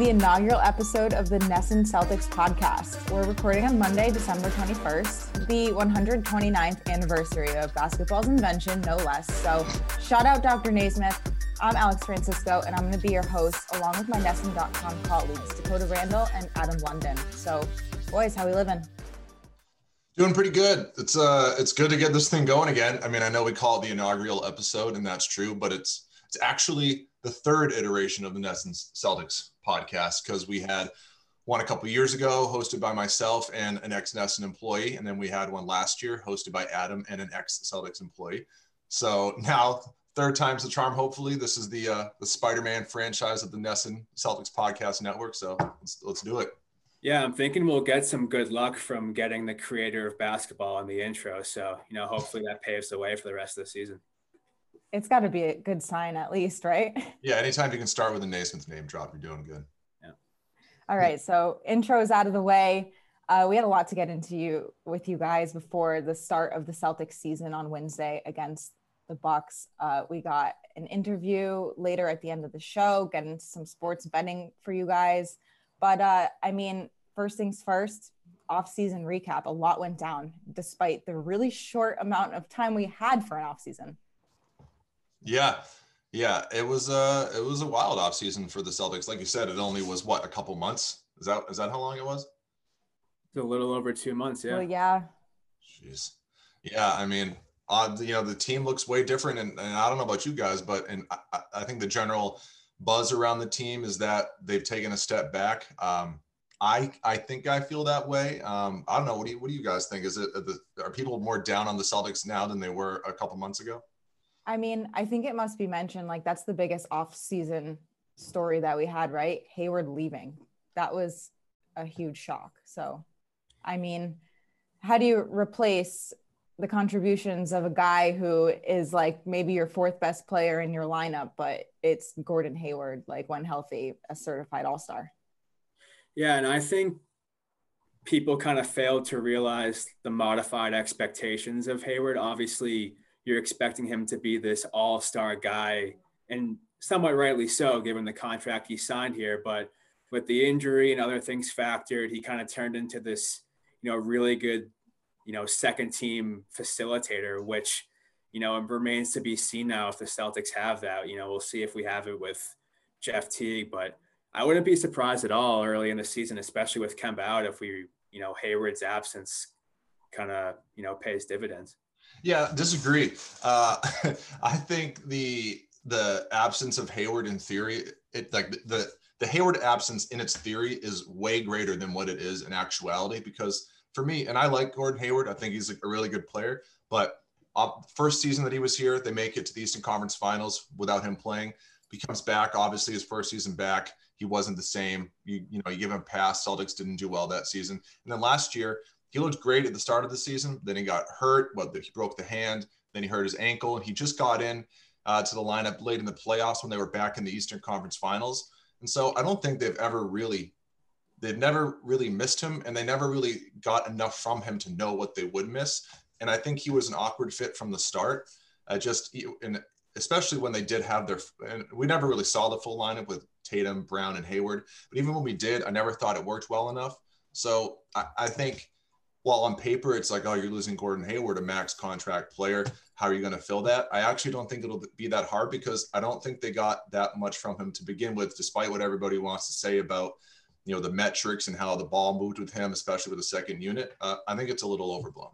the inaugural episode of the NESN Celtics podcast. We're recording on Monday, December 21st, the 129th anniversary of basketball's invention, no less. So, shout out Dr. Naismith. I'm Alex Francisco, and I'm going to be your host along with my NESN.com colleagues, Dakota Randall and Adam London. So, boys, how we living? Doing pretty good. It's uh, it's good to get this thing going again. I mean, I know we call it the inaugural episode, and that's true, but it's it's actually the third iteration of the NESN Celtics podcast because we had one a couple years ago hosted by myself and an ex NESN employee. And then we had one last year hosted by Adam and an ex Celtics employee. So now, third time's the charm. Hopefully, this is the uh, the Spider Man franchise of the NESN Celtics podcast network. So let's, let's do it. Yeah, I'm thinking we'll get some good luck from getting the creator of basketball in the intro. So, you know, hopefully that paves the way for the rest of the season it's got to be a good sign at least, right? Yeah, anytime you can start with a Naismith name drop, you're doing good. Yeah. All right, so intros out of the way. Uh, we had a lot to get into you with you guys before the start of the Celtics season on Wednesday against the Bucks. Uh, we got an interview later at the end of the show, getting some sports betting for you guys. But uh, I mean, first things first, off-season recap. A lot went down despite the really short amount of time we had for an off-season. Yeah. Yeah, it was a it was a wild off season for the Celtics. Like you said, it only was what a couple months. Is that is that how long it was? It's a little over two months. Yeah. Well, yeah. Jeez. Yeah, I mean, uh, you know, the team looks way different, and, and I don't know about you guys, but and I, I, think the general buzz around the team is that they've taken a step back. Um, I I think I feel that way. Um, I don't know. What do you what do you guys think? Is it are, the, are people more down on the Celtics now than they were a couple months ago? I mean, I think it must be mentioned like that's the biggest off-season story that we had, right? Hayward leaving. That was a huge shock. So, I mean, how do you replace the contributions of a guy who is like maybe your fourth best player in your lineup, but it's Gordon Hayward, like when healthy, a certified all star? Yeah. And I think people kind of failed to realize the modified expectations of Hayward. Obviously, you're expecting him to be this all-star guy. And somewhat rightly so given the contract he signed here. But with the injury and other things factored he kind of turned into this you know really good you know second team facilitator which you know it remains to be seen now if the celtics have that. You know we'll see if we have it with jeff teague but i wouldn't be surprised at all early in the season especially with kemba out if we you know hayward's absence kind of you know pays dividends yeah, disagree. Uh, I think the the absence of Hayward in theory, it like the the Hayward absence in its theory is way greater than what it is in actuality. Because for me, and I like Gordon Hayward, I think he's a really good player. But first season that he was here, they make it to the Eastern Conference Finals without him playing. He comes back, obviously his first season back, he wasn't the same. You you know, you give him a pass. Celtics didn't do well that season, and then last year he looked great at the start of the season. Then he got hurt. What he broke the hand. Then he hurt his ankle, and he just got in uh, to the lineup late in the playoffs when they were back in the Eastern Conference Finals. And so I don't think they've ever really, they've never really missed him, and they never really got enough from him to know what they would miss. And I think he was an awkward fit from the start. Uh, just and especially when they did have their, and we never really saw the full lineup with Tatum, Brown, and Hayward. But even when we did, I never thought it worked well enough. So I, I think while on paper it's like, oh, you're losing Gordon Hayward, a max contract player. How are you going to fill that? I actually don't think it'll be that hard because I don't think they got that much from him to begin with, despite what everybody wants to say about, you know, the metrics and how the ball moved with him, especially with the second unit. Uh, I think it's a little overblown.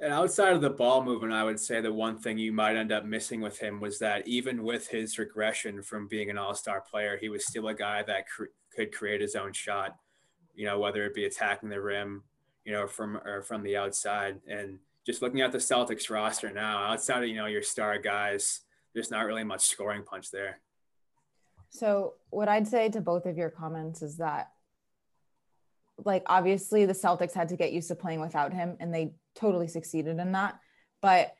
And outside of the ball movement, I would say the one thing you might end up missing with him was that even with his regression from being an all-star player, he was still a guy that cr- could create his own shot. You know, whether it be attacking the rim, you know, from or from the outside. And just looking at the Celtics roster now, outside of you know your star guys, there's not really much scoring punch there. So what I'd say to both of your comments is that like obviously the Celtics had to get used to playing without him and they totally succeeded in that. But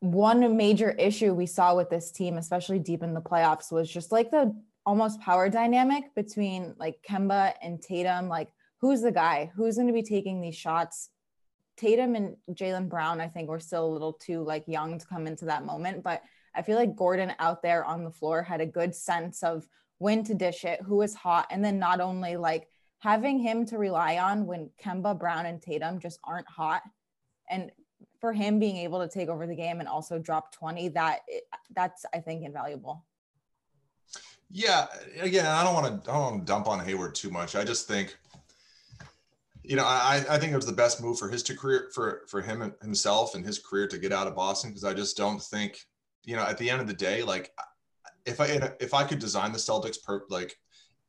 one major issue we saw with this team, especially deep in the playoffs, was just like the almost power dynamic between like Kemba and Tatum. Like who's the guy? Who's going to be taking these shots? Tatum and Jaylen Brown, I think, were still a little too like young to come into that moment. But I feel like Gordon out there on the floor had a good sense of when to dish it, who is hot, and then not only like having him to rely on when Kemba, Brown, and Tatum just aren't hot, and for him being able to take over the game and also drop 20, that that's I think invaluable. Yeah, again, I don't want to I don't want to dump on Hayward too much. I just think you know, I, I think it was the best move for his to career for for him himself and his career to get out of Boston because I just don't think, you know, at the end of the day, like if I if I could design the Celtics per like,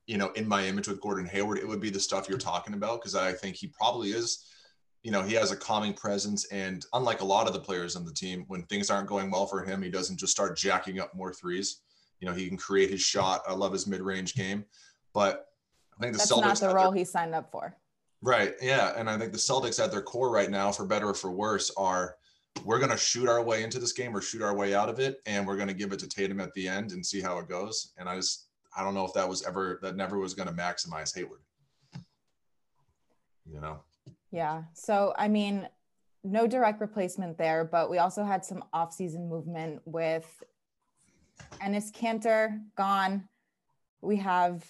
you know, in my image with Gordon Hayward, it would be the stuff you're talking about because I think he probably is, you know, he has a calming presence and unlike a lot of the players on the team, when things aren't going well for him, he doesn't just start jacking up more threes. You know, he can create his shot. I love his mid range game, but I think the Celtics That's Celtics not the role he signed up for. Right. Yeah. And I think the Celtics at their core right now, for better or for worse, are we're going to shoot our way into this game or shoot our way out of it. And we're going to give it to Tatum at the end and see how it goes. And I just, I don't know if that was ever, that never was going to maximize Hayward. You know? Yeah. So, I mean, no direct replacement there, but we also had some offseason movement with Enes Kanter gone. We have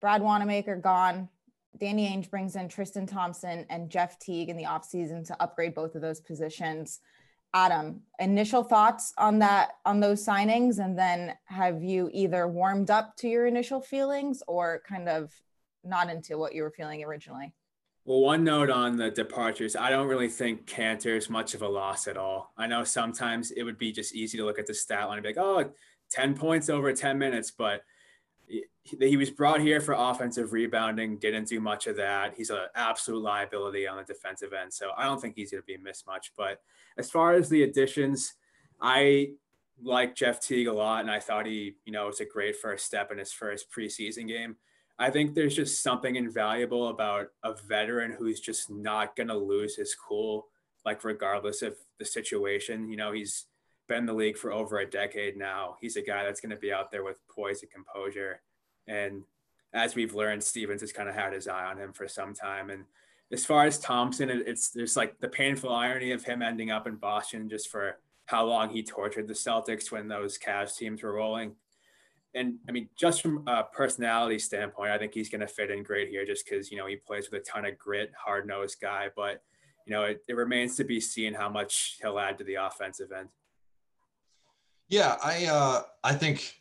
Brad Wanamaker gone. Danny Ainge brings in Tristan Thompson and Jeff Teague in the offseason to upgrade both of those positions. Adam, initial thoughts on that on those signings and then have you either warmed up to your initial feelings or kind of not into what you were feeling originally? Well, one note on the departures, I don't really think Kanter is much of a loss at all. I know sometimes it would be just easy to look at the stat line and be like, oh, 10 points over 10 minutes, but he was brought here for offensive rebounding, didn't do much of that. He's an absolute liability on the defensive end. So I don't think he's going to be missed much. But as far as the additions, I like Jeff Teague a lot. And I thought he, you know, was a great first step in his first preseason game. I think there's just something invaluable about a veteran who's just not going to lose his cool, like, regardless of the situation. You know, he's, been in the league for over a decade now. He's a guy that's going to be out there with poise and composure. And as we've learned, Stevens has kind of had his eye on him for some time. And as far as Thompson, it's there's like the painful irony of him ending up in Boston just for how long he tortured the Celtics when those Cavs teams were rolling. And I mean, just from a personality standpoint, I think he's going to fit in great here just because, you know, he plays with a ton of grit, hard nosed guy. But, you know, it, it remains to be seen how much he'll add to the offensive end. Yeah, I uh, I think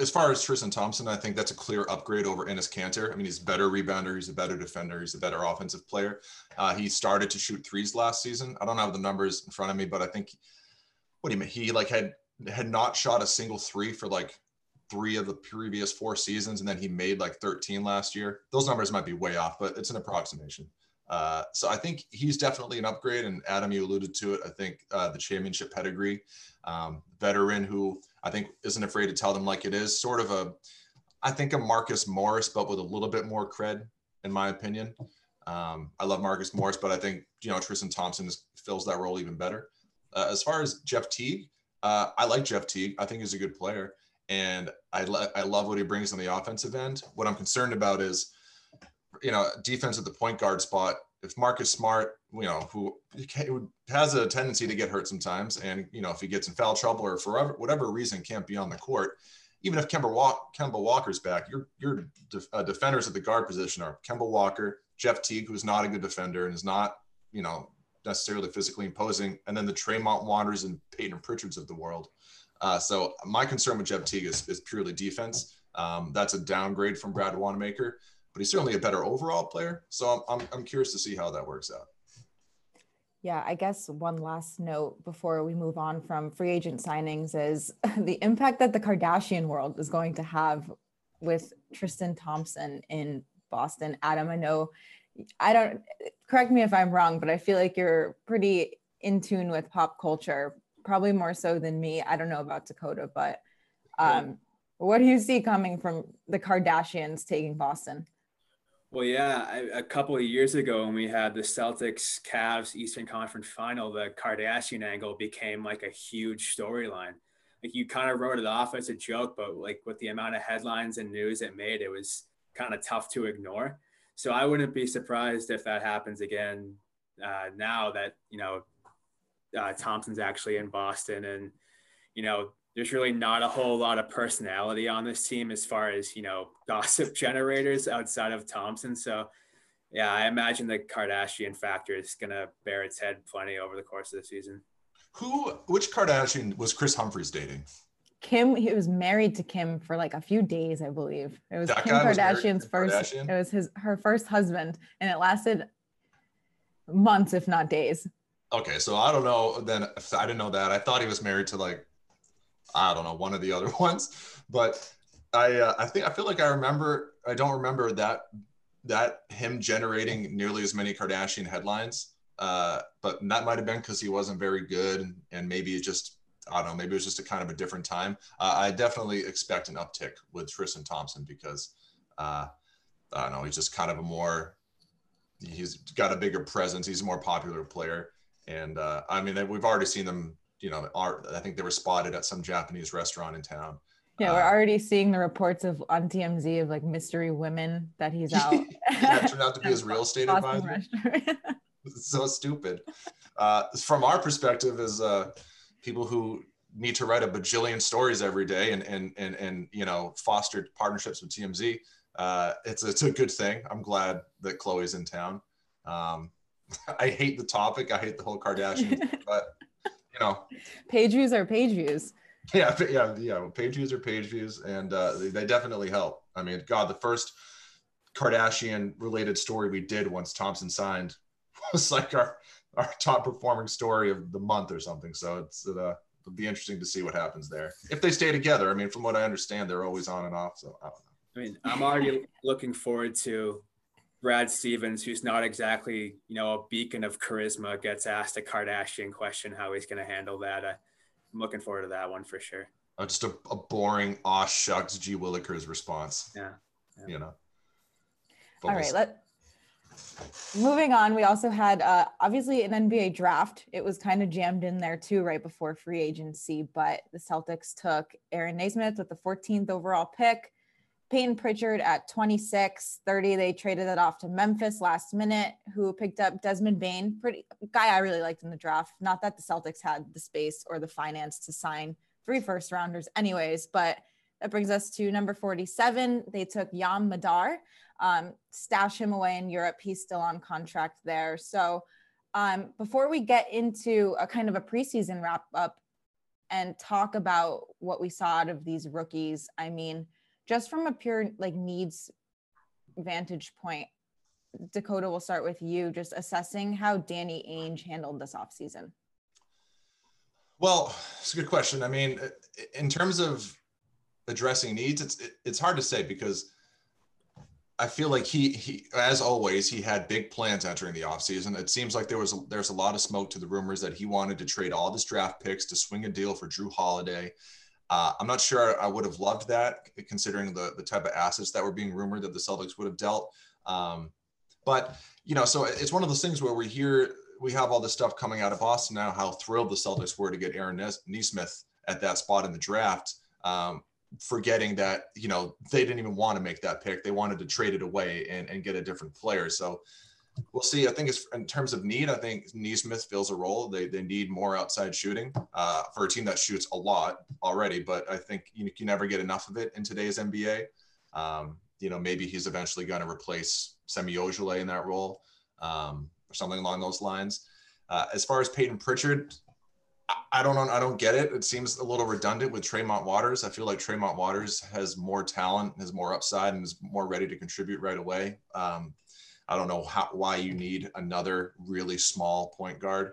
as far as Tristan Thompson, I think that's a clear upgrade over Enes Kanter. I mean, he's a better rebounder, he's a better defender, he's a better offensive player. Uh, he started to shoot threes last season. I don't have the numbers in front of me, but I think what do you mean? He like had had not shot a single three for like three of the previous four seasons, and then he made like 13 last year. Those numbers might be way off, but it's an approximation. Uh, so I think he's definitely an upgrade. And Adam, you alluded to it. I think uh, the championship pedigree, um, veteran who I think isn't afraid to tell them like it is. Sort of a, I think a Marcus Morris, but with a little bit more cred, in my opinion. Um, I love Marcus Morris, but I think you know Tristan Thompson is, fills that role even better. Uh, as far as Jeff Teague, uh, I like Jeff Teague. I think he's a good player, and I I love what he brings on the offensive end. What I'm concerned about is you know, defense at the point guard spot. If Marcus Smart, you know, who has a tendency to get hurt sometimes, and you know, if he gets in foul trouble or for whatever reason can't be on the court, even if Kemba, Walk, Kemba Walker's back, your your uh, defenders at the guard position are Kemba Walker, Jeff Teague, who's not a good defender and is not, you know, necessarily physically imposing, and then the Tremont Waters and Payton Pritchards of the world. Uh, so my concern with Jeff Teague is, is purely defense. Um, that's a downgrade from Brad Wanamaker but he's certainly a better overall player. So I'm, I'm, I'm curious to see how that works out. Yeah, I guess one last note before we move on from free agent signings is the impact that the Kardashian world is going to have with Tristan Thompson in Boston. Adam, I know I don't correct me if I'm wrong, but I feel like you're pretty in tune with pop culture, probably more so than me. I don't know about Dakota, but um, what do you see coming from the Kardashians taking Boston? Well, yeah, a couple of years ago when we had the Celtics Cavs Eastern Conference final, the Kardashian angle became like a huge storyline. Like you kind of wrote it off as a joke, but like with the amount of headlines and news it made, it was kind of tough to ignore. So I wouldn't be surprised if that happens again uh, now that, you know, uh, Thompson's actually in Boston and, you know, there's really not a whole lot of personality on this team as far as you know gossip generators outside of Thompson. So yeah, I imagine the Kardashian factor is gonna bear its head plenty over the course of the season. Who which Kardashian was Kris Humphries dating? Kim, he was married to Kim for like a few days, I believe. It was that Kim Kardashian's was first. Kardashian? It was his her first husband, and it lasted months, if not days. Okay, so I don't know. Then I didn't know that. I thought he was married to like, I don't know, one of the other ones. But I, uh, I think I feel like I remember. I don't remember that that him generating nearly as many Kardashian headlines. Uh, but that might have been because he wasn't very good, and maybe it just I don't know, maybe it was just a kind of a different time. Uh, I definitely expect an uptick with Tristan Thompson because uh, I don't know, he's just kind of a more, he's got a bigger presence. He's a more popular player. And uh, I mean, we've already seen them, you know, are, I think they were spotted at some Japanese restaurant in town. Yeah, we're uh, already seeing the reports of on TMZ of like mystery women that he's out. that turned out to be his real estate advisor. so stupid. Uh, from our perspective, as uh, people who need to write a bajillion stories every day and and and and you know fostered partnerships with TMZ. Uh, it's it's a good thing. I'm glad that Khloe's in town. Um, I hate the topic. I hate the whole Kardashian, but you know, page views are page views. Yeah, yeah, yeah. Page views are page views, and uh, they, they definitely help. I mean, God, the first Kardashian related story we did once Thompson signed was like our our top performing story of the month or something. So it's uh, it'll be interesting to see what happens there if they stay together. I mean, from what I understand, they're always on and off. So I don't know. I mean, I'm already looking forward to Brad Stevens, who's not exactly you know a beacon of charisma, gets asked a Kardashian question, how he's going to handle that. I'm looking forward to that one for sure. Uh, just a, a boring, aw shucks, G Willikers response. Yeah. yeah. You know. All right, let Moving on, we also had uh, obviously an NBA draft. It was kind of jammed in there too, right before free agency. But the Celtics took Aaron Nesmith with the 14th overall pick, Payton Pritchard at 26, 30. They traded it off to Memphis last minute, who picked up Desmond Bane, pretty guy I really liked in the draft. Not that the Celtics had the space or the finance to sign three first rounders, anyways, but that brings us to number 47. They took Yam Madar um, stash him away in Europe. He's still on contract there. So um, before we get into a kind of a preseason wrap up and talk about what we saw out of these rookies, I mean, just from a pure like needs vantage point, Dakota, we'll start with you, just assessing how Danny Ainge handled this offseason. Well, it's a good question. I mean, in terms of addressing needs, it's it's hard to say because I feel like he he as always he had big plans entering the offseason. It seems like there was a, there's a lot of smoke to the rumors that he wanted to trade all his draft picks to swing a deal for Jrue Holiday. Uh, I'm not sure I would have loved that considering the the type of assets that were being rumored that the Celtics would have dealt. Um, but you know, so it's one of those things where we hear we have all this stuff coming out of Boston now, how thrilled the Celtics were to get Aaron Nesmith at that spot in the draft. Um, forgetting that you know they didn't even want to make that pick they wanted to trade it away and, and get a different player so we'll see i think it's in terms of need i think Nesmith fills a role they, they need more outside shooting uh, for a team that shoots a lot already but i think you can never get enough of it in today's nba um, you know maybe he's eventually going to replace Semi Ojeleye in that role um, or something along those lines uh, as far as Payton Pritchard, I don't know. I don't get it. It seems a little redundant with Tremont Waters. I feel like Tremont Waters has more talent, has more upside, and is more ready to contribute right away. Um, I don't know how, why you need another really small point guard.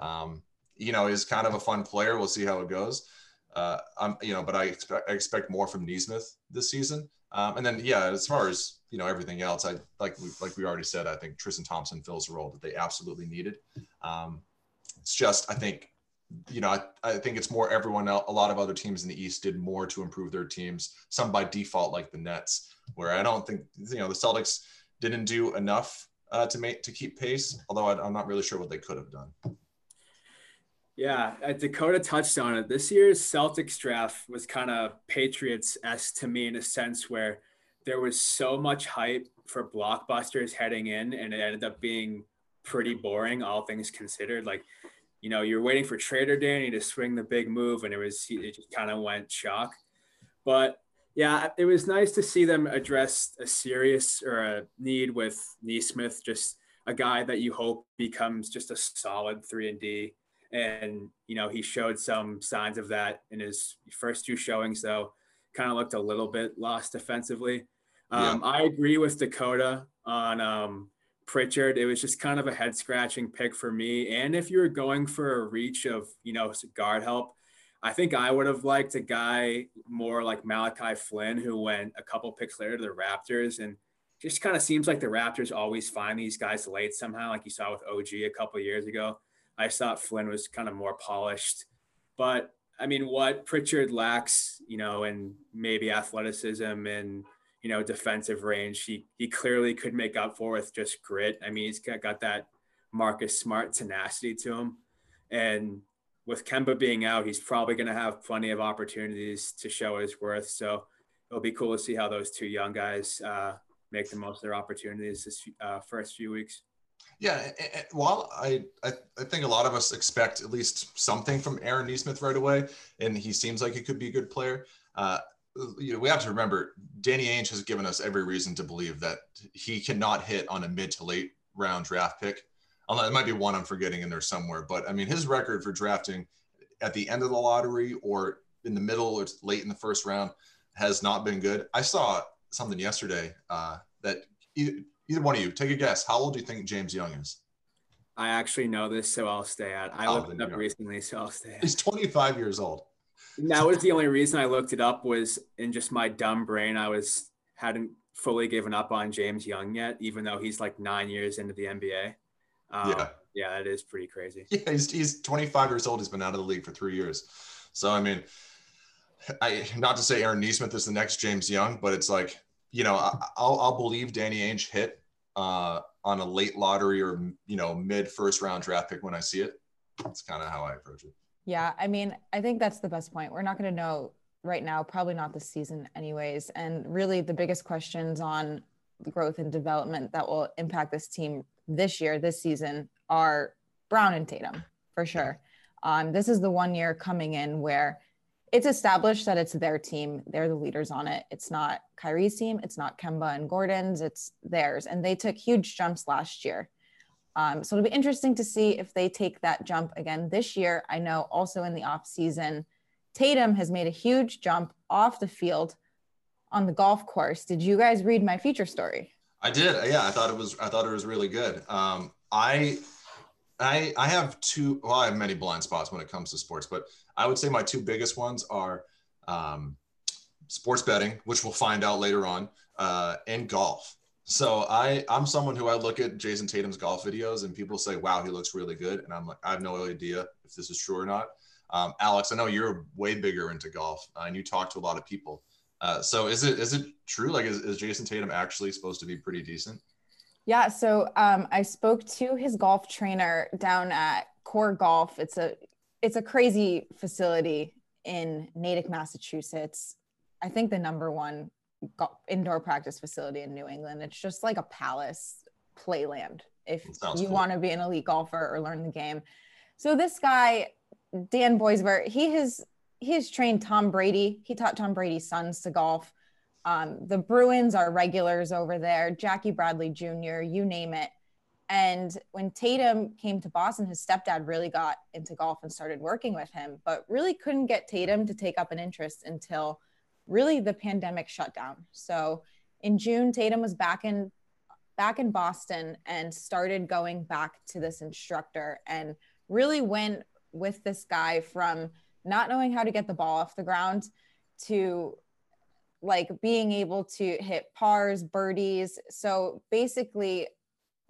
Um, you know, is kind of a fun player. We'll see how it goes. Uh, I'm, you know, but I expect I expect more from Nesmith this season. Um, and then, yeah, as far as you know, everything else, I like we, like we already said. I think Tristan Thompson fills a role that they absolutely needed. Um, it's just I think you know, I, I, think it's more everyone else, a lot of other teams in the East did more to improve their teams, some by default, like the Nets, where I don't think, you know, the Celtics didn't do enough uh, to make, to keep pace, although I, am not really sure what they could have done. Yeah, Dakota touched on it. This year's Celtics draft was kind of Patriots s to me in a sense where there was so much hype for blockbusters heading in, and it ended up being pretty boring, all things considered. Like you know, you're waiting for Trader Danny to swing the big move, and it was it just kind of went shock. But yeah, it was nice to see them address a serious or a need with Nesmith, just a guy that you hope becomes just a solid three and D. And you know, he showed some signs of that in his first two showings, though. Kind of looked a little bit lost defensively. Um, yeah. I agree with Dakota on um, Pritchard. It was just kind of a head scratching pick for me. And if you were going for a reach of, you know, guard help, I think I would have liked a guy more like Malachi Flynn, who went a couple picks later to the Raptors. And just kind of seems like the Raptors always find these guys late somehow, like you saw with OG a couple years ago. I thought Flynn was kind of more polished. But I mean, what Pritchard lacks, you know, and maybe athleticism and you know, defensive range. He he clearly could make up for with just grit. I mean, he's got that Marcus Smart tenacity to him, and with Kemba being out, he's probably going to have plenty of opportunities to show his worth. So it'll be cool to see how those two young guys uh, make the most of their opportunities this uh, first few weeks. Yeah, while I, I, I think a lot of us expect at least something from Aaron Nesmith right away, and he seems like he could be a good player. Uh, you know, we have to remember Danny Ainge has given us every reason to believe that he cannot hit on a mid to late round draft pick. It might be one I'm forgetting in there somewhere, but I mean, his record for drafting at the end of the lottery or in the middle or late in the first round has not been good. I saw something yesterday uh, that either, either one of you take a guess. How old do you think James Young is? I actually know this, so I'll stay at. I oh, looked it up recently, so I'll stay. At. He's 25 years old that was the only reason I looked it up was in just my dumb brain. I was hadn't fully given up on James Young yet, even though he's like nine years into the NBA. Um, yeah, yeah, it is pretty crazy. Yeah, he's he's 25 years old. He's been out of the league for three years. So I mean, I not to say Aaron Nesmith is the next James Young, but it's like you know I, will I'll believe Danny Ainge hit uh, on a late lottery or you know mid first round draft pick when I see it. That's kind of how I approach it. Yeah, I mean, I think that's the best point. We're not going to know right now, probably not this season, anyways. And really, the biggest questions on growth and development that will impact this team this year, this season, are Brown and Tatum for sure. Um, this is the one year coming in where it's established that it's their team. They're the leaders on it. It's not Kyrie's team. It's not Kemba and Gordon's. It's theirs. And they took huge jumps last year. Um, so it'll be interesting to see if they take that jump again this year. I know also in the off season, Tatum has made a huge jump off the field on the golf course. Did you guys read my feature story? I did. Yeah, I thought it was. I thought it was really good. Um, I, I, I have two. Well, I have many blind spots when it comes to sports, but I would say my two biggest ones are um, sports betting, which we'll find out later on, uh, and golf. So I I'm someone who I look at Jayson Tatum's golf videos and people say, "Wow, he looks really good," and I'm like, I have no idea if this is true or not. Um, Alex, I know you're way bigger into golf uh, and you talk to a lot of people. Uh, so is it is it true? Like, is, is Jayson Tatum actually supposed to be pretty decent? Yeah. So um, I spoke to his golf trainer down at Core Golf. It's a it's a crazy facility in Natick, Massachusetts. I think the number one indoor practice facility in New England. It's just like a palace playland if you cool. want to be an elite golfer or learn the game. So this guy, Dan Boisvert, he has he has trained Tom Brady. He taught Tom Brady's sons to golf. Um, the Bruins are regulars over there. Jackie Bradley Jr., you name it. And when Tatum came to Boston, his stepdad really got into golf and started working with him, but really couldn't get Tatum to take up an interest until really the pandemic shutdown. So in June, Tatum was back in back in Boston and started going back to this instructor and really went with this guy from not knowing how to get the ball off the ground to like being able to hit pars, birdies. So basically,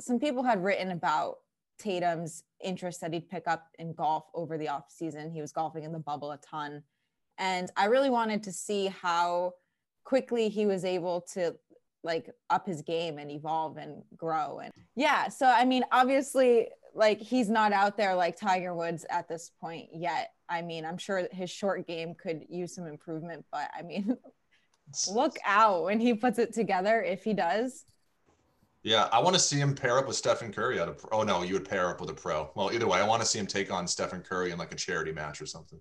some people had written about Tatum's interest that he'd pick up in golf over the off season. He was golfing in the bubble a ton. And I really wanted to see how quickly he was able to like up his game and evolve and grow. And yeah, so I mean, obviously, like he's not out there like Tiger Woods at this point yet. I mean, I'm sure his short game could use some improvement, but I mean, look out when he puts it together if he does. Yeah, I want to see him pair up with Stephen Curry at a. Oh no, you would pair up with a pro. Well, either way, I want to see him take on Stephen Curry in like a charity match or something.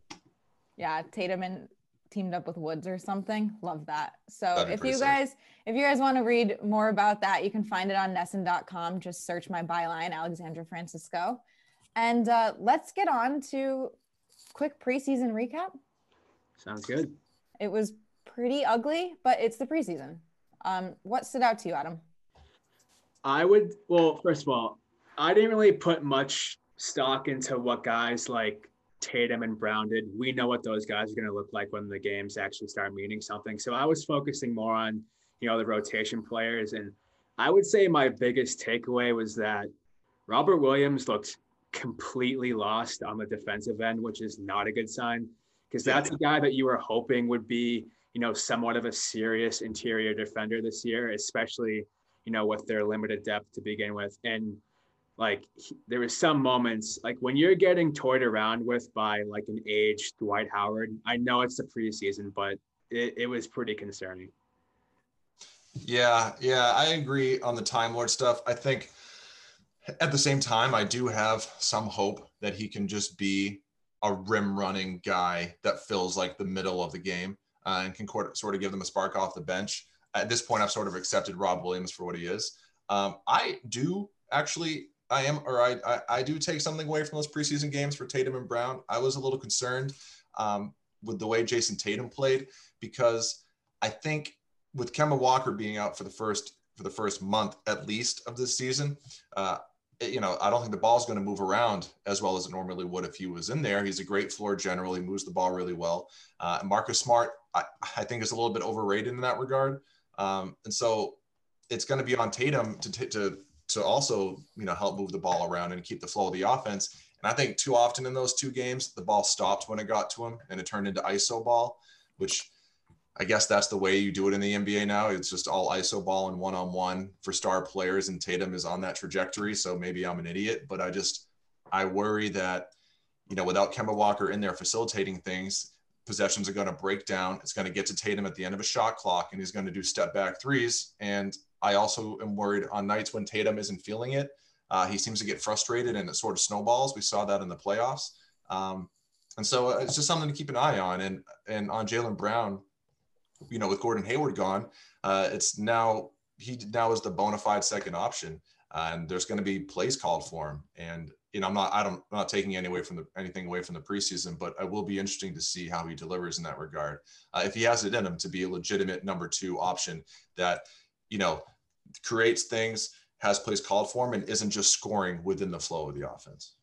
Yeah, Tatum and teamed up with Woods or something. Love that. So if you guys if you guys want to read more about that, you can find it on NESN.com. Just search my byline, Alexandra Francisco. And uh, let's get on to quick preseason recap. Sounds good. It was pretty ugly, but it's the preseason. Um, what stood out to you, Adam? I would, well, first of all, I didn't really put much stock into what guys like Tatum and Brown did. We know what those guys are going to look like when the games actually start meaning something. So I was focusing more on, you know, the rotation players. And I would say my biggest takeaway was that Robert Williams looked completely lost on the defensive end, which is not a good sign because that's a guy that you were hoping would be, you know, somewhat of a serious interior defender this year, especially you know, with their limited depth to begin with. And like there was some moments like when you're getting toyed around with by like an aged Dwight Howard. I know it's the preseason, but it, it was pretty concerning. Yeah, yeah, I agree on the Time Lord stuff. I think at the same time, I do have some hope that he can just be a rim running guy that fills like the middle of the game uh, and can sort of give them a spark off the bench at this point, I've sort of accepted Rob Williams for what he is. Um, I do actually, I am, or I, I, I, do take something away from those preseason games for Tatum and Brown. I was a little concerned um, with the way Jayson Tatum played because I think with Kemba Walker being out for the first for the first month at least of this season, uh, it, you know, I don't think the ball is going to move around as well as it normally would if he was in there. He's a great floor general. He moves the ball really well. Uh, Marcus Smart, I, I think, is a little bit overrated in that regard. Um, and so it's going to be on Tatum to, to, to also, you know, help move the ball around and keep the flow of the offense. And I think too often in those two games, the ball stopped when it got to him and it turned into ISO ball, which I guess that's the way you do it in the NBA now. It's just all ISO ball and one on one for star players. And Tatum is on that trajectory. So maybe I'm an idiot, but I just, I worry that, you know, without Kemba Walker in there facilitating things, possessions are going to break down. It's going to get to Tatum at the end of a shot clock, and he's going to do step back threes. And I also am worried on nights when Tatum isn't feeling it. Uh, he seems to get frustrated and it sort of snowballs. We saw that in the playoffs. Um, and so uh, it's just something to keep an eye on. And and on Jaylen Brown, you know, with Gordon Hayward gone, uh, it's now he now is the bona fide second option, uh, and there's going to be plays called for him. And you know, I'm not, I don't, I'm not taking any away from the, anything away from the preseason, but it will be interesting to see how he delivers in that regard. Uh, if he has it in him to be a legitimate number two option that, you know, creates things, has plays called for him, and isn't just scoring within the flow of the offense.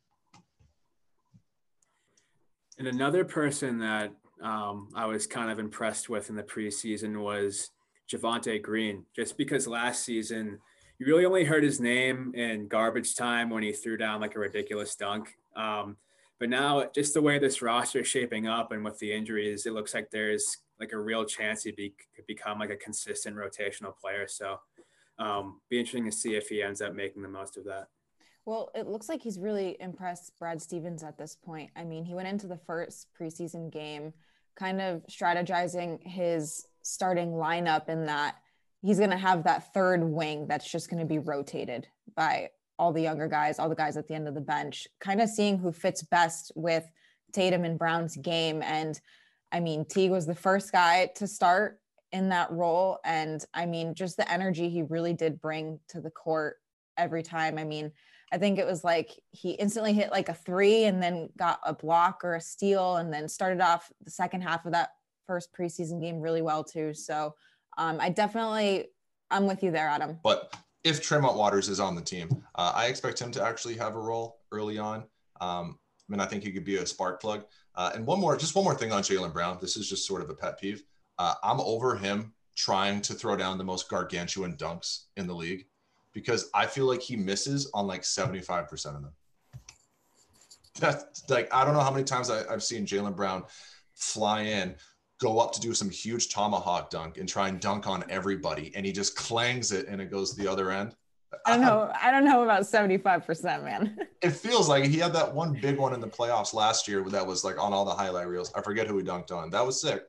And another person that um, I was kind of impressed with in the preseason was Javonte Green, just because last season you really only heard his name in garbage time when he threw down like a ridiculous dunk. Um, but now, just the way this roster is shaping up and with the injuries, it looks like there's like a real chance he be, could become like a consistent rotational player. So, um, be interesting to see if he ends up making the most of that. Well, it looks like he's really impressed Brad Stevens at this point. I mean, he went into the first preseason game kind of strategizing his starting lineup in that he's going to have that third wing that's just going to be rotated by all the younger guys, all the guys at the end of the bench, kind of seeing who fits best with Tatum and Brown's game. And I mean, Teague was the first guy to start in that role. And I mean, just the energy he really did bring to the court every time. I mean, I think it was like he instantly hit like a three and then got a block or a steal and then started off the second half of that first preseason game really well too. So um, I definitely, I'm with you there, Adam. But if Tremont Waters is on the team, uh, I expect him to actually have a role early on. Um, I mean, I think he could be a spark plug. Uh, and one more, just one more thing on Jaylen Brown. This is just sort of a pet peeve. Uh, I'm over him trying to throw down the most gargantuan dunks in the league because I feel like he misses on like 75% of them. That's like, I don't know how many times I, I've seen Jaylen Brown fly in go up to do some huge tomahawk dunk and try and dunk on everybody and he just clangs it and it goes to the other end? I don't know. I don't know about 75% man. It feels like he had that one big one in the playoffs last year that was like on all the highlight reels. I forget who he dunked on. That was sick.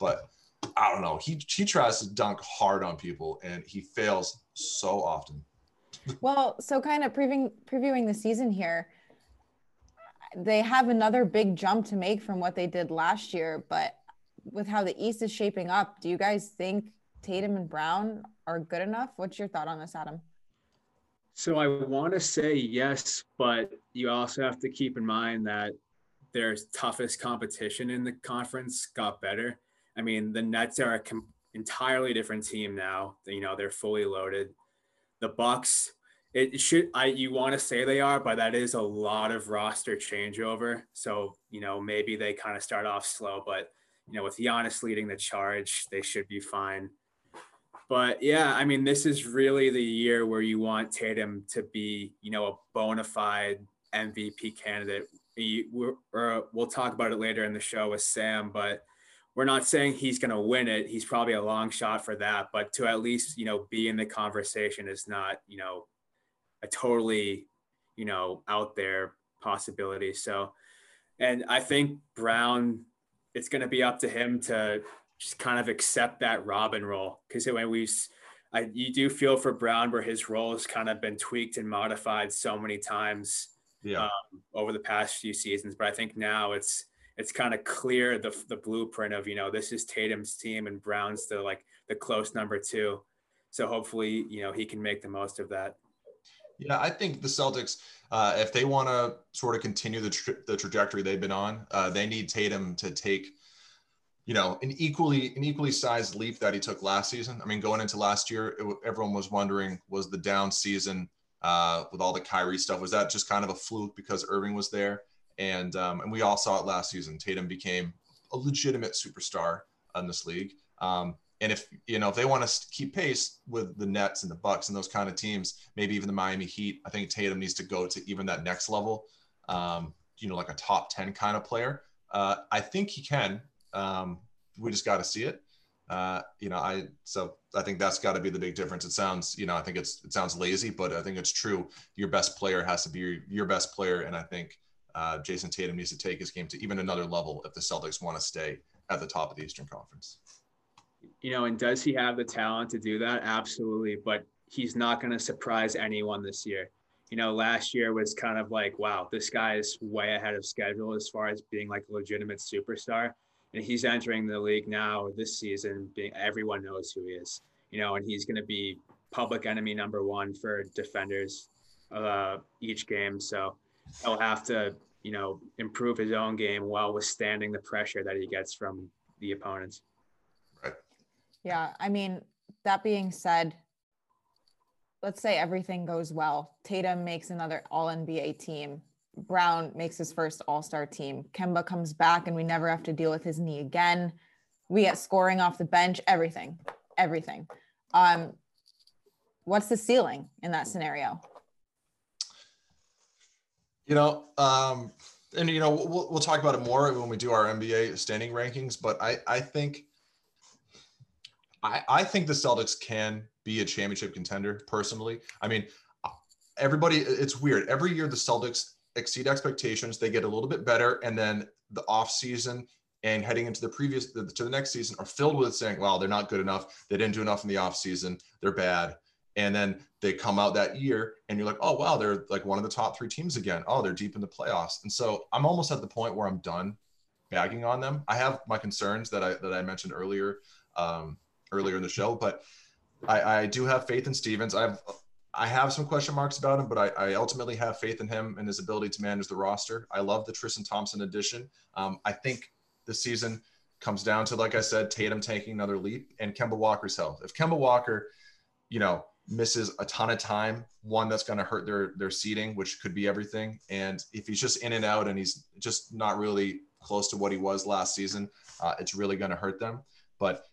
But i don't know. He he tries to dunk hard on people and he fails so often. Well, so kind of previewing previewing the season here, they have another big jump to make from what they did last year. But with how the East is shaping up, do you guys think Tatum and Brown are good enough? What's your thought on this, Adam? So I want to say yes, but you also have to keep in mind that their toughest competition in the conference got better. I mean, the Nets are a com- entirely different team now. You know, they're fully loaded. The Bucks, it should I you want to say they are, but that is a lot of roster changeover. So you know, maybe they kind of start off slow, but you know, with Giannis leading the charge, they should be fine. But yeah, I mean, this is really the year where you want Tatum to be, you know, a bona fide MVP candidate. We, we'll talk about it later in the show with Sam, but we're not saying he's going to win it. He's probably a long shot for that, but to at least, you know, be in the conversation is not, you know, a totally, you know, out there possibility. So, and I think Brown, it's going to be up to him to just kind of accept that Robin role because when we, I you do feel for Brown where his role has kind of been tweaked and modified so many times yeah. um, over the past few seasons. But I think now it's it's kind of clear the the blueprint of you know this is Tatum's team and Brown's the like the close number two. So hopefully you know he can make the most of that. Yeah, I think the Celtics, uh, if they want to sort of continue the, tra- the trajectory they've been on, uh, they need Tatum to take you know, an equally an equally sized leap that he took last season. I mean, going into last year, everyone was wondering was the down season uh, with all the Kyrie stuff was that just kind of a fluke because Irving was there, and um, and we all saw it last season. Tatum became a legitimate superstar in this league. Um, and if you know if they want to keep pace with the Nets and the Bucks and those kind of teams, maybe even the Miami Heat, I think Tatum needs to go to even that next level. Um, you know, like a top ten kind of player. Uh, I think he can. Um, we just got to see it. Uh, you know, I so I think that's got to be the big difference. It sounds, you know, I think it's it sounds lazy, but I think it's true. Your best player has to be your, your best player, and I think uh, Jayson Tatum needs to take his game to even another level if the Celtics want to stay at the top of the Eastern Conference. You know, and does he have the talent to do that? Absolutely, but he's not going to surprise anyone this year. You know, last year was kind of like, wow, this guy is way ahead of schedule as far as being like a legitimate superstar and he's entering the league now this season. Being everyone knows who he is, you know, and he's going to be public enemy number one for defenders uh, each game. So he'll have to, you know, improve his own game while withstanding the pressure that he gets from the opponents. Yeah, I mean, that being said, let's say everything goes well. Tatum makes another All NBA team Brown makes his first All Star team. Kemba comes back, and we never have to deal with his knee again. We get scoring off the bench, everything, everything. Um, what's the ceiling in that scenario? You know, um, and you know, we'll, we'll talk about it more when we do our NBA standing rankings. But I, I think, I, I think the Celtics can be a championship contender. Personally, I mean, everybody. It's weird. Every year, the Celtics exceed expectations. They get a little bit better, and then the off season and heading into the previous to the next season are filled with saying, "Wow, they're not good enough. They didn't do enough in the off season. They're bad." And then they come out that year, and you're like, "Oh wow, they're like one of the top three teams again. Oh, they're deep in the playoffs." And so I'm almost at the point where I'm done bagging on them. I have my concerns that I that I mentioned earlier um, earlier in the show, but I, I do have faith in Stevens. I have I have some question marks about him, but I, I, ultimately have faith in him and his ability to manage the roster. I love the Tristan Thompson addition. Um, I think the season comes down to, like I said, Tatum taking another leap and Kemba Walker's health. If Kemba Walker, you know, misses a ton of time, one that's going to hurt their their seating, which could be everything. And if he's just in and out and he's just not really close to what he was last season, uh, it's really going to hurt them. But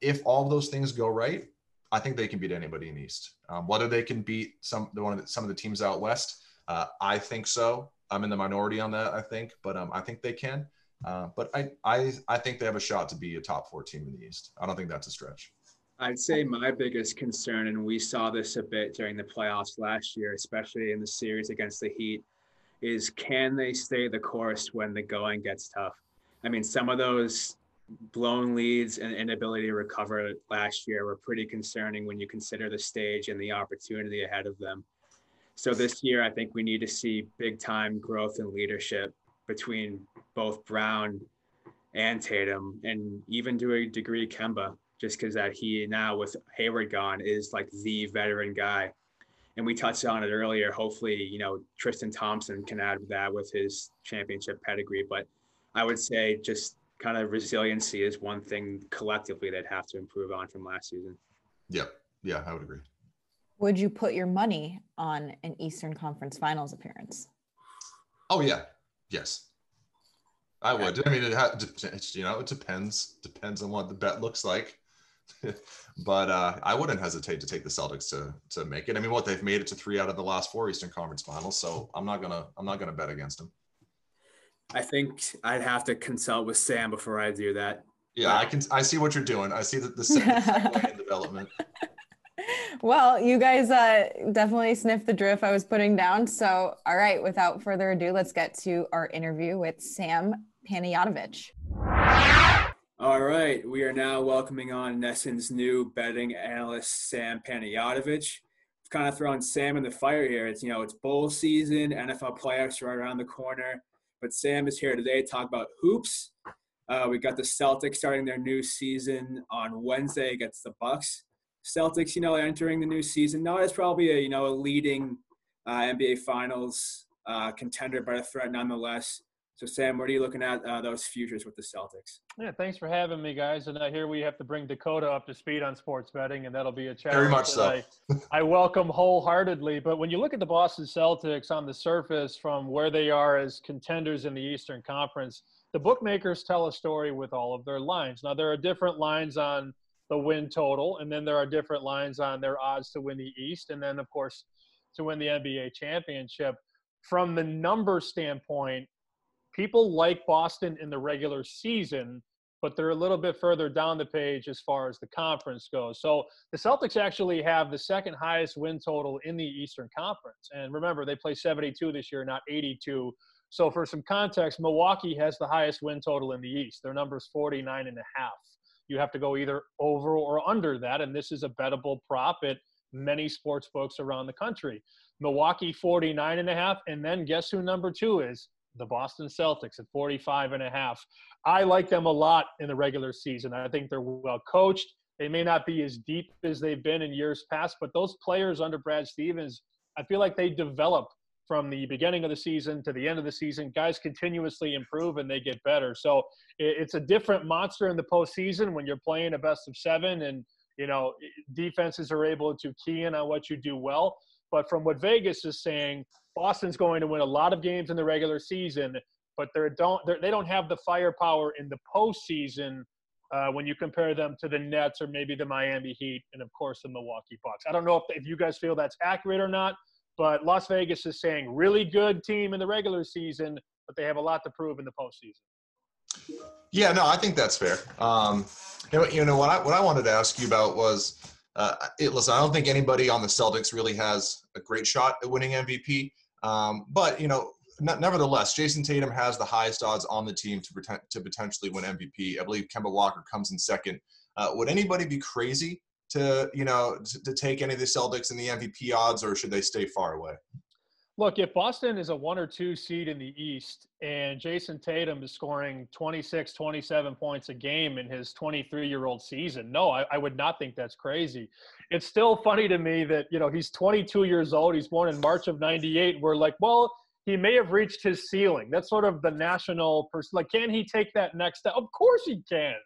if all of those things go right, I think they can beat anybody in the East. Um, whether they can beat some the one of the, some of the teams out west, uh, I think so. I'm in the minority on that, I think, but um, I think they can. Uh, but I, I I think they have a shot to be a top four team in the East. I don't think that's a stretch. I'd say my biggest concern, and we saw this a bit during the playoffs last year, especially in the series against the Heat, is can they stay the course when the going gets tough? I mean, some of those blown leads and inability to recover last year were pretty concerning when you consider the stage and the opportunity ahead of them. So this year, I think we need to see big time growth and leadership between both Brown and Tatum, and even to a degree Kemba, just because that he now with Hayward gone is like the veteran guy. And we touched on it earlier. Hopefully, you know, Tristan Thompson can add that with his championship pedigree. But I would say just kind of resiliency is one thing collectively they'd have to improve on from last season. Yeah, Yeah, I would agree. Would you put your money on an Eastern Conference Finals appearance? Oh yeah, yes, I would. I mean, it has, you know, it depends depends on what the bet looks like, but uh, I wouldn't hesitate to take the Celtics to to make it. I mean, what they've made it to three out of the last four Eastern Conference Finals, so I'm not gonna I'm not gonna bet against them. I think I'd have to consult with Sam before I do that. Yeah, I can. I see what you're doing. I see that the second development. Well, you guys uh, definitely sniffed the drift I was putting down. So, all right, without further ado, let's get to our interview with Sam Panayotovich. All right, we are now welcoming on NESN's new betting analyst, Sam Panayotovich. Kind of throwing Sam in the fire here. It's you know it's bowl season, NFL playoffs right around the corner, but Sam is here today to talk about hoops. Uh, we got the Celtics starting their new season on Wednesday against the Bucks. Celtics, you know, entering the new season, not as probably a you know a leading uh, NBA Finals uh, contender, but a threat nonetheless. So, Sam, what are you looking at uh, those futures with the Celtics? Yeah, thanks for having me, guys. And I hear we have to bring Dakota up to speed on sports betting, and that'll be a challenge. Very much so. I, I welcome wholeheartedly. But when you look at the Boston Celtics on the surface from where they are as contenders in the Eastern Conference, the bookmakers tell a story with all of their lines. Now, there are different lines on the win total, and then there are different lines on their odds to win the East, and then, of course, to win the NBA championship. From the number standpoint, people like Boston in the regular season, but they're a little bit further down the page as far as the conference goes. So the Celtics actually have the second highest win total in the Eastern Conference. And remember, they play 72 this year, not 82. So for some context, Milwaukee has the highest win total in the East. Their number is 49 and a half. You have to go either over or under that, and this is a bettable prop at many sports books around the country. Milwaukee 49 and a half, and then guess who number two is? The Boston Celtics at 45 and a half. I like them a lot in the regular season. I think they're well coached. They may not be as deep as they've been in years past, but those players under Brad Stevens, I feel like they develop from the beginning of the season to the end of the season. Guys continuously improve and they get better. So it's a different monster in the postseason when you're playing a best of seven and you know defenses are able to key in on what you do well. But from what Vegas is saying, Boston's going to win a lot of games in the regular season, but they don't they don't have the firepower in the postseason uh, when you compare them to the Nets or maybe the Miami Heat and of course the Milwaukee Bucks. I don't know if, if you guys feel that's accurate or not, but Las Vegas is saying really good team in the regular season, but they have a lot to prove in the postseason. Yeah, no, I think that's fair. Um, you know, what I what I wanted to ask you about was uh, it, listen, I don't think anybody on the Celtics really has a great shot at winning MVP. Um, but you know, nevertheless, Jayson Tatum has the highest odds on the team to pretend, to potentially win MVP. I believe Kemba Walker comes in second. Uh, would anybody be crazy to you know to, to take any of the Celtics in the MVP odds, or should they stay far away? Look, if Boston is a one or two seed in the East and Jayson Tatum is scoring 26, 27 points a game in his 23 year old season, no, I, I, would not think that's crazy. It's still funny to me that, you know, he's 22 years old. He's born in March of 98. We're like, well, he may have reached his ceiling. That's sort of the national person. Like, can he take that next step? Of course he can.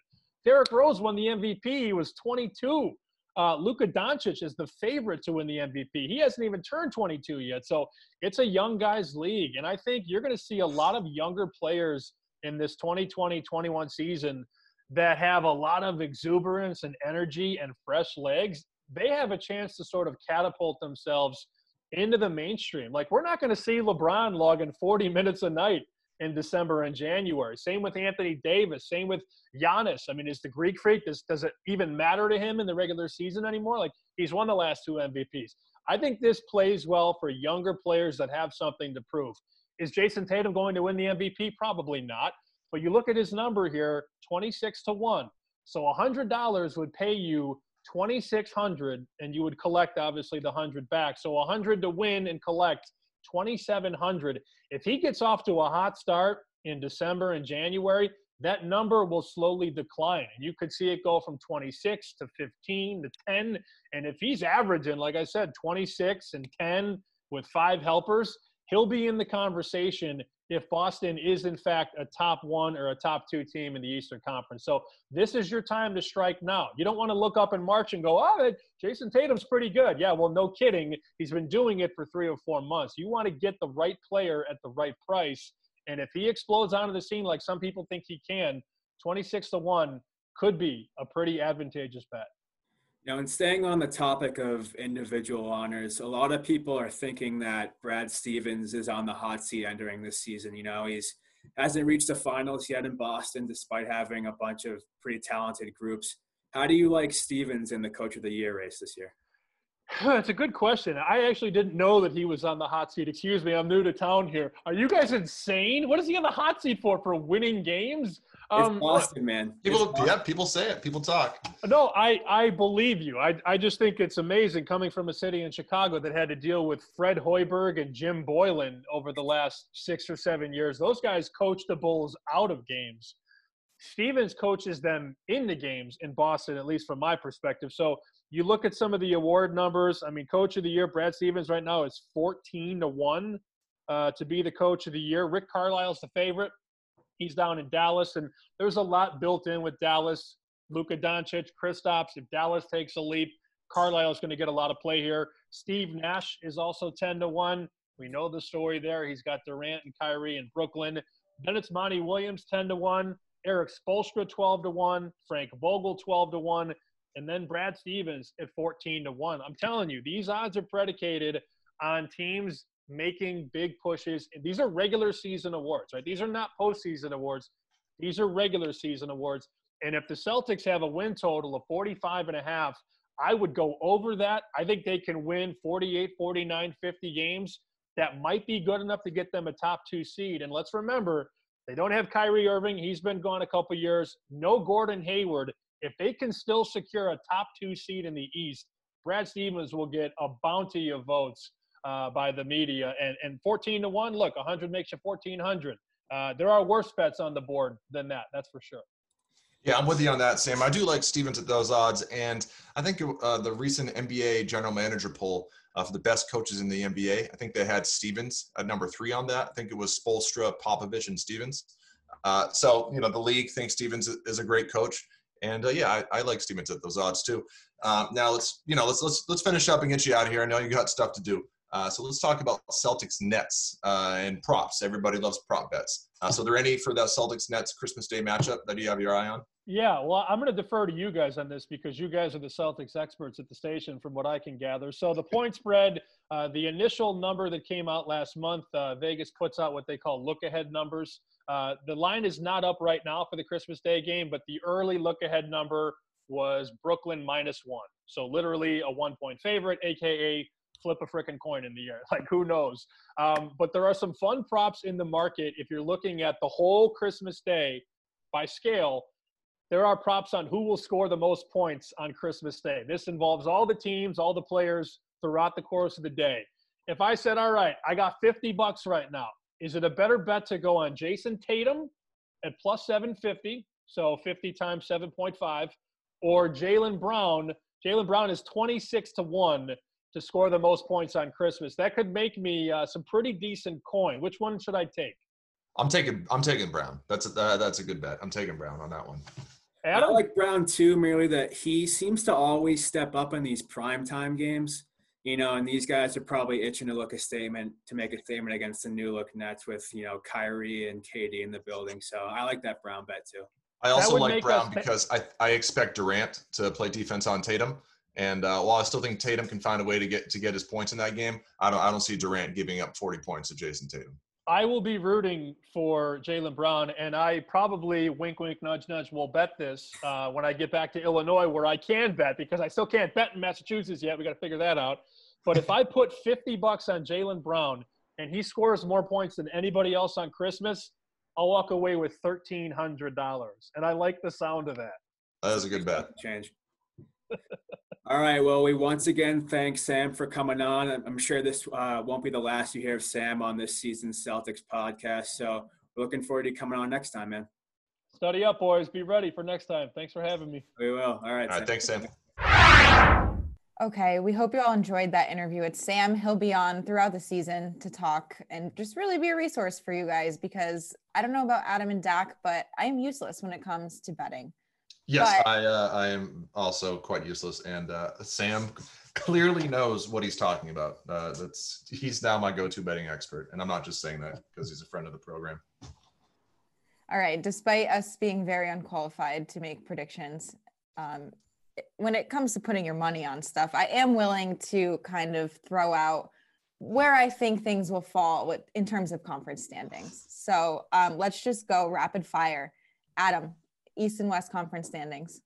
Derrick Rose won the MVP. He was 22. Uh, Luka Doncic is the favorite to win the MVP. He hasn't even turned 22 yet. So it's a young guys league. And I think you're going to see a lot of younger players in this 2020 21 season that have a lot of exuberance and energy and fresh legs. They have a chance to sort of catapult themselves into the mainstream. Like, we're not going to see LeBron logging 40 minutes a night in December and January. Same with Anthony Davis. Same with Giannis. I mean, is the Greek freak, does, does it even matter to him in the regular season anymore? Like, he's won the last two MVPs. I think this plays well for younger players that have something to prove. Is Jayson Tatum going to win the MVP? Probably not. But you look at his number here 26 to 1. So $100 would pay you 2600 and you would collect obviously the 100 back. So 100 to win and collect 2700. If he gets off to a hot start in December and January, that number will slowly decline. And you could see it go from 26 to 15 to 10. And if he's averaging, like I said, 26 and 10 with five helpers, he'll be in the conversation if Boston is in fact a top one or a top two team in the Eastern Conference. So this is your time to strike now. You don't want to look up in March and go, oh, Jayson Tatum's pretty good. Yeah, well, no kidding. He's been doing it for three or four months. You want to get the right player at the right price. And if he explodes onto the scene like some people think he can, 26 to 1 could be a pretty advantageous bet. Now, in staying on the topic of individual honors, a lot of people are thinking that Brad Stevens is on the hot seat entering this season. You know, he's hasn't reached the finals yet in Boston, despite having a bunch of pretty talented groups. How do you like Stevens in the Coach of the Year race this year? That's a good question. I actually didn't know that he was on the hot seat. Excuse me, I'm new to town here. Are you guys insane? What is he on the hot seat for? For winning games? Um, it's Boston, man. People, Boston. yeah, people say it. People talk. No, I, I believe you. I, I just think it's amazing coming from a city in Chicago that had to deal with Fred Hoiberg and Jim Boylan over the last six or seven years. Those guys coached the Bulls out of games. Stevens coaches them in the games in Boston, at least from my perspective. So you look at some of the award numbers. I mean, Coach of the Year, Brad Stevens, right now is 14 to one uh, to be the Coach of the Year. Rick Carlisle's the favorite. He's down in Dallas, and there's a lot built in with Dallas. Luka Doncic, Kristaps. If Dallas takes a leap, Carlisle's going to get a lot of play here. Steve Nash is also 10 to one. We know the story there. He's got Durant and Kyrie in Brooklyn. Then it's Monty Williams 10 to one. Erik Spoelstra 12 to 1, Frank Vogel 12 to 1, and then Brad Stevens at 14 to 1. I'm telling you, these odds are predicated on teams making big pushes. These are regular season awards, right? These are not postseason awards. These are regular season awards. And if the Celtics have a win total of 45 and a half, I would go over that. I think they can win 48, 49, 50 games. That might be good enough to get them a top two seed. And let's remember, they don't have Kyrie Irving. He's been gone a couple years. No Gordon Hayward if they can still secure a top two seed in the East, Brad Stevens will get a bounty of votes uh, by the media. And, and 14 to 1, look, 100 makes you 1,400. Uh, there are worse bets on the board than that, that's for sure. Yeah, I'm with you on that, Sam. I do like Stevens at those odds. And I think uh, the recent NBA general manager poll uh, for the best coaches in the NBA, I think they had Stevens at number three on that. I think it was Spoelstra, Popovich, and Stevens. Uh, so, you know, the league thinks Stevens is a great coach. And uh, yeah, I, I, like Stevens at those odds too. Um, now let's you know let's let's let's finish up and get you out of here. I know you got stuff to do. Uh, so let's talk about Celtics Nets uh, and props. Everybody loves prop bets. Uh, so, are there any for that Celtics Nets Christmas Day matchup that you have your eye on? Yeah, well, I'm going to defer to you guys on this because you guys are the Celtics experts at the station, from what I can gather. So the point spread, uh, the initial number that came out last month, uh, Vegas puts out what they call look-ahead numbers. Uh, the line is not up right now for the Christmas Day game, but the early look ahead number was Brooklyn minus one. So literally a one point favorite, aka flip a freaking coin in the air. Like who knows? Um, but there are some fun props in the market if you're looking at the whole Christmas Day by scale. There are props on who will score the most points on Christmas Day. This involves all the teams, all the players throughout the course of the day. If I said, all right, I got 50 bucks right now, is it a better bet to go on Jayson Tatum at plus 750, so 50 times 7.5, or Jaylen Brown? Jaylen Brown is 26 to 1 to score the most points on Christmas. That could make me uh, some pretty decent coin. Which one should I take? I'm taking I'm taking Brown. That's a, uh, that's a good bet. I'm taking Brown on that one. Adam? I like Brown too, merely that he seems to always step up in these prime time games you know, and these guys are probably itching to look a statement to make a statement against the new look Nets with you know Kyrie and KD in the building. So I like that Brown bet too. I also like Brown because I, I expect Durant to play defense on Tatum. And uh, while I still think Tatum can find a way to get to get his points in that game, I don't I don't see Durant giving up 40 points to Jayson Tatum. I will be rooting for Jaylen Brown, and I probably wink, wink, nudge, nudge will bet this uh, when I get back to Illinois, where I can bet because I still can't bet in Massachusetts yet. We got to figure that out. But if I put 50 bucks on Jaylen Brown and he scores more points than anybody else on Christmas, I'll walk away with $1,300. And I like the sound of that. That is a good bet. Change. All right. Well, we once again thank Sam for coming on. I'm sure this uh, won't be the last you hear of Sam on this season's Celtics podcast. So we're looking forward to coming on next time, man. Study up, boys. Be ready for next time. Thanks for having me. We will. All right. All right. Thanks, Sam. Okay, we hope you all enjoyed that interview with Sam. He'll be on throughout the season to talk and just really be a resource for you guys because I don't know about Adam and Dak, but I am useless when it comes to betting. Yes, But- I uh, I am also quite useless, and uh, Sam clearly knows what he's talking about. Uh, that's he's now my go-to betting expert, and I'm not just saying that because he's a friend of the program. All right, despite us being very unqualified to make predictions, um, when it comes to putting your money on stuff, I am willing to kind of throw out where I think things will fall with, in terms of conference standings. So um, let's just go rapid fire. Adam, East and West conference standings.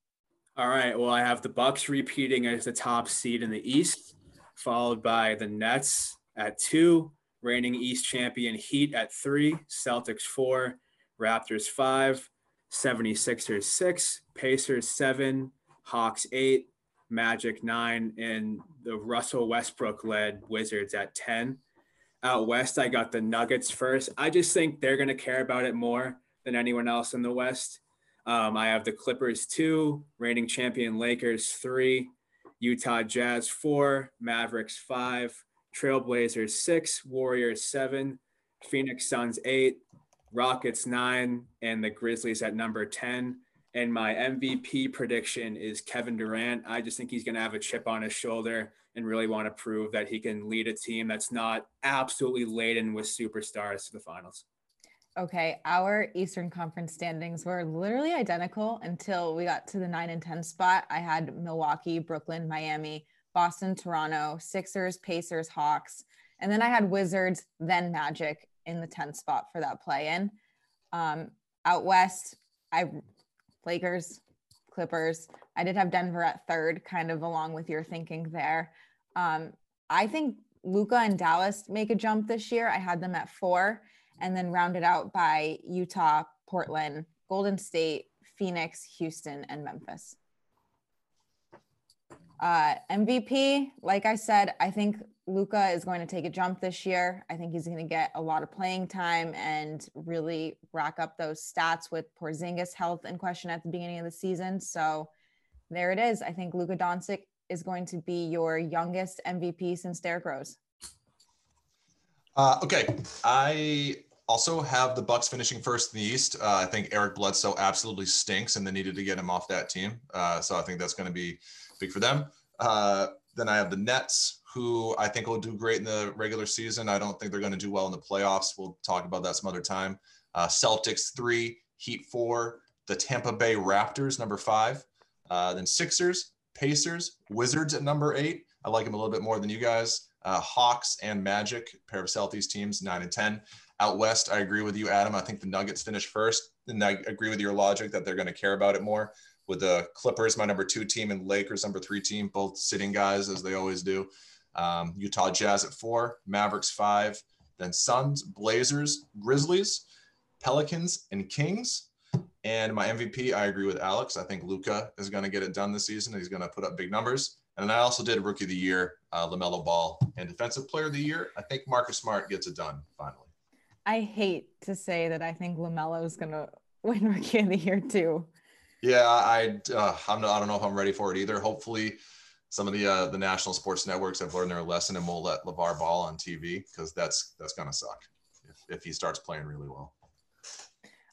All right. Well, I have the Bucks repeating as the top seed in the East, followed by the Nets at two, reigning East champion Heat at three, Celtics four, Raptors five, 76ers six, Pacers seven, Hawks eight, Magic nine, and the Russell Westbrook led Wizards at 10. Out west, I got the Nuggets first. I just think they're going to care about it more than anyone else in the West. Um, I have the Clippers two, reigning champion Lakers three, Utah Jazz four, Mavericks five, Trailblazers six, Warriors seven, Phoenix Suns eight, Rockets nine, and the Grizzlies at number 10. And my MVP prediction is Kevin Durant. I just think he's going to have a chip on his shoulder and really want to prove that he can lead a team that's not absolutely laden with superstars to the finals. Okay, our Eastern Conference standings were literally identical until we got to the 9 and 10 spot. I had Milwaukee, Brooklyn, Miami, Boston, Toronto, Sixers, Pacers, Hawks, and then I had Wizards, then Magic in the 10th spot for that play in. Um, out west, I Lakers, Clippers. I did have Denver at third, kind of along with your thinking there. Um, I think Luka and Dallas make a jump this year. I had them at four and then rounded out by Utah, Portland, Golden State, Phoenix, Houston, and Memphis. Uh, MVP, like I said, I think Luka is going to take a jump this year. I think he's going to get a lot of playing time and really rack up those stats with Porzingis' health in question at the beginning of the season. So there it is. I think Luka Doncic is going to be your youngest MVP since Derrick Rose. Uh, okay, I also have the Bucks finishing first in the East. Uh, I think Eric Bledsoe absolutely stinks, and they needed to get him off that team. Uh, so I think that's going to be big for them. Uh, then I have the Nets, who I think will do great in the regular season. I don't think they're going to do well in the playoffs. We'll talk about that some other time. Uh, Celtics three, Heat four, the Tampa Bay Raptors number five, uh, then Sixers, Pacers, Wizards at number eight. I like them a little bit more than you guys. Uh, Hawks and Magic, pair of Celtics teams, nine and ten. Out west, I agree with you, Adam. I think the Nuggets finish first, and I agree with your logic that they're going to care about it more. With the Clippers, my number two team, and Lakers, number three team, both sitting guys as they always do. Um, Utah Jazz at four, Mavericks five, then Suns, Blazers, Grizzlies, Pelicans, and Kings. And my MVP, I agree with Alex. I think Luka is going to get it done this season. He's going to put up big numbers. And I also did Rookie of the Year, uh, LaMelo Ball, and Defensive Player of the Year. I think Marcus Smart gets it done finally. I hate to say that I think LaMelo is going to win Rookie of the Year too. Yeah, I uh, I'm not, I don't know if I'm ready for it either. Hopefully, some of the uh, the national sports networks have learned their lesson and will let LaVar Ball on TV because that's that's gonna suck if, if he starts playing really well.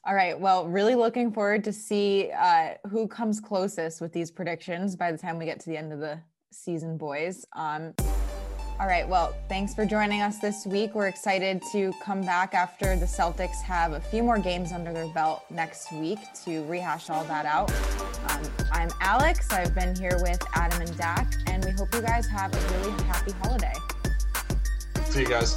All right. Well, really looking forward to see uh, who comes closest with these predictions by the time we get to the end of the season, boys. Um, all right. Well, thanks for joining us this week. We're excited to come back after the Celtics have a few more games under their belt next week to rehash all that out. Um, I'm Alex. I've been here with Adam and Dak, and we hope you guys have a really happy holiday. See you guys.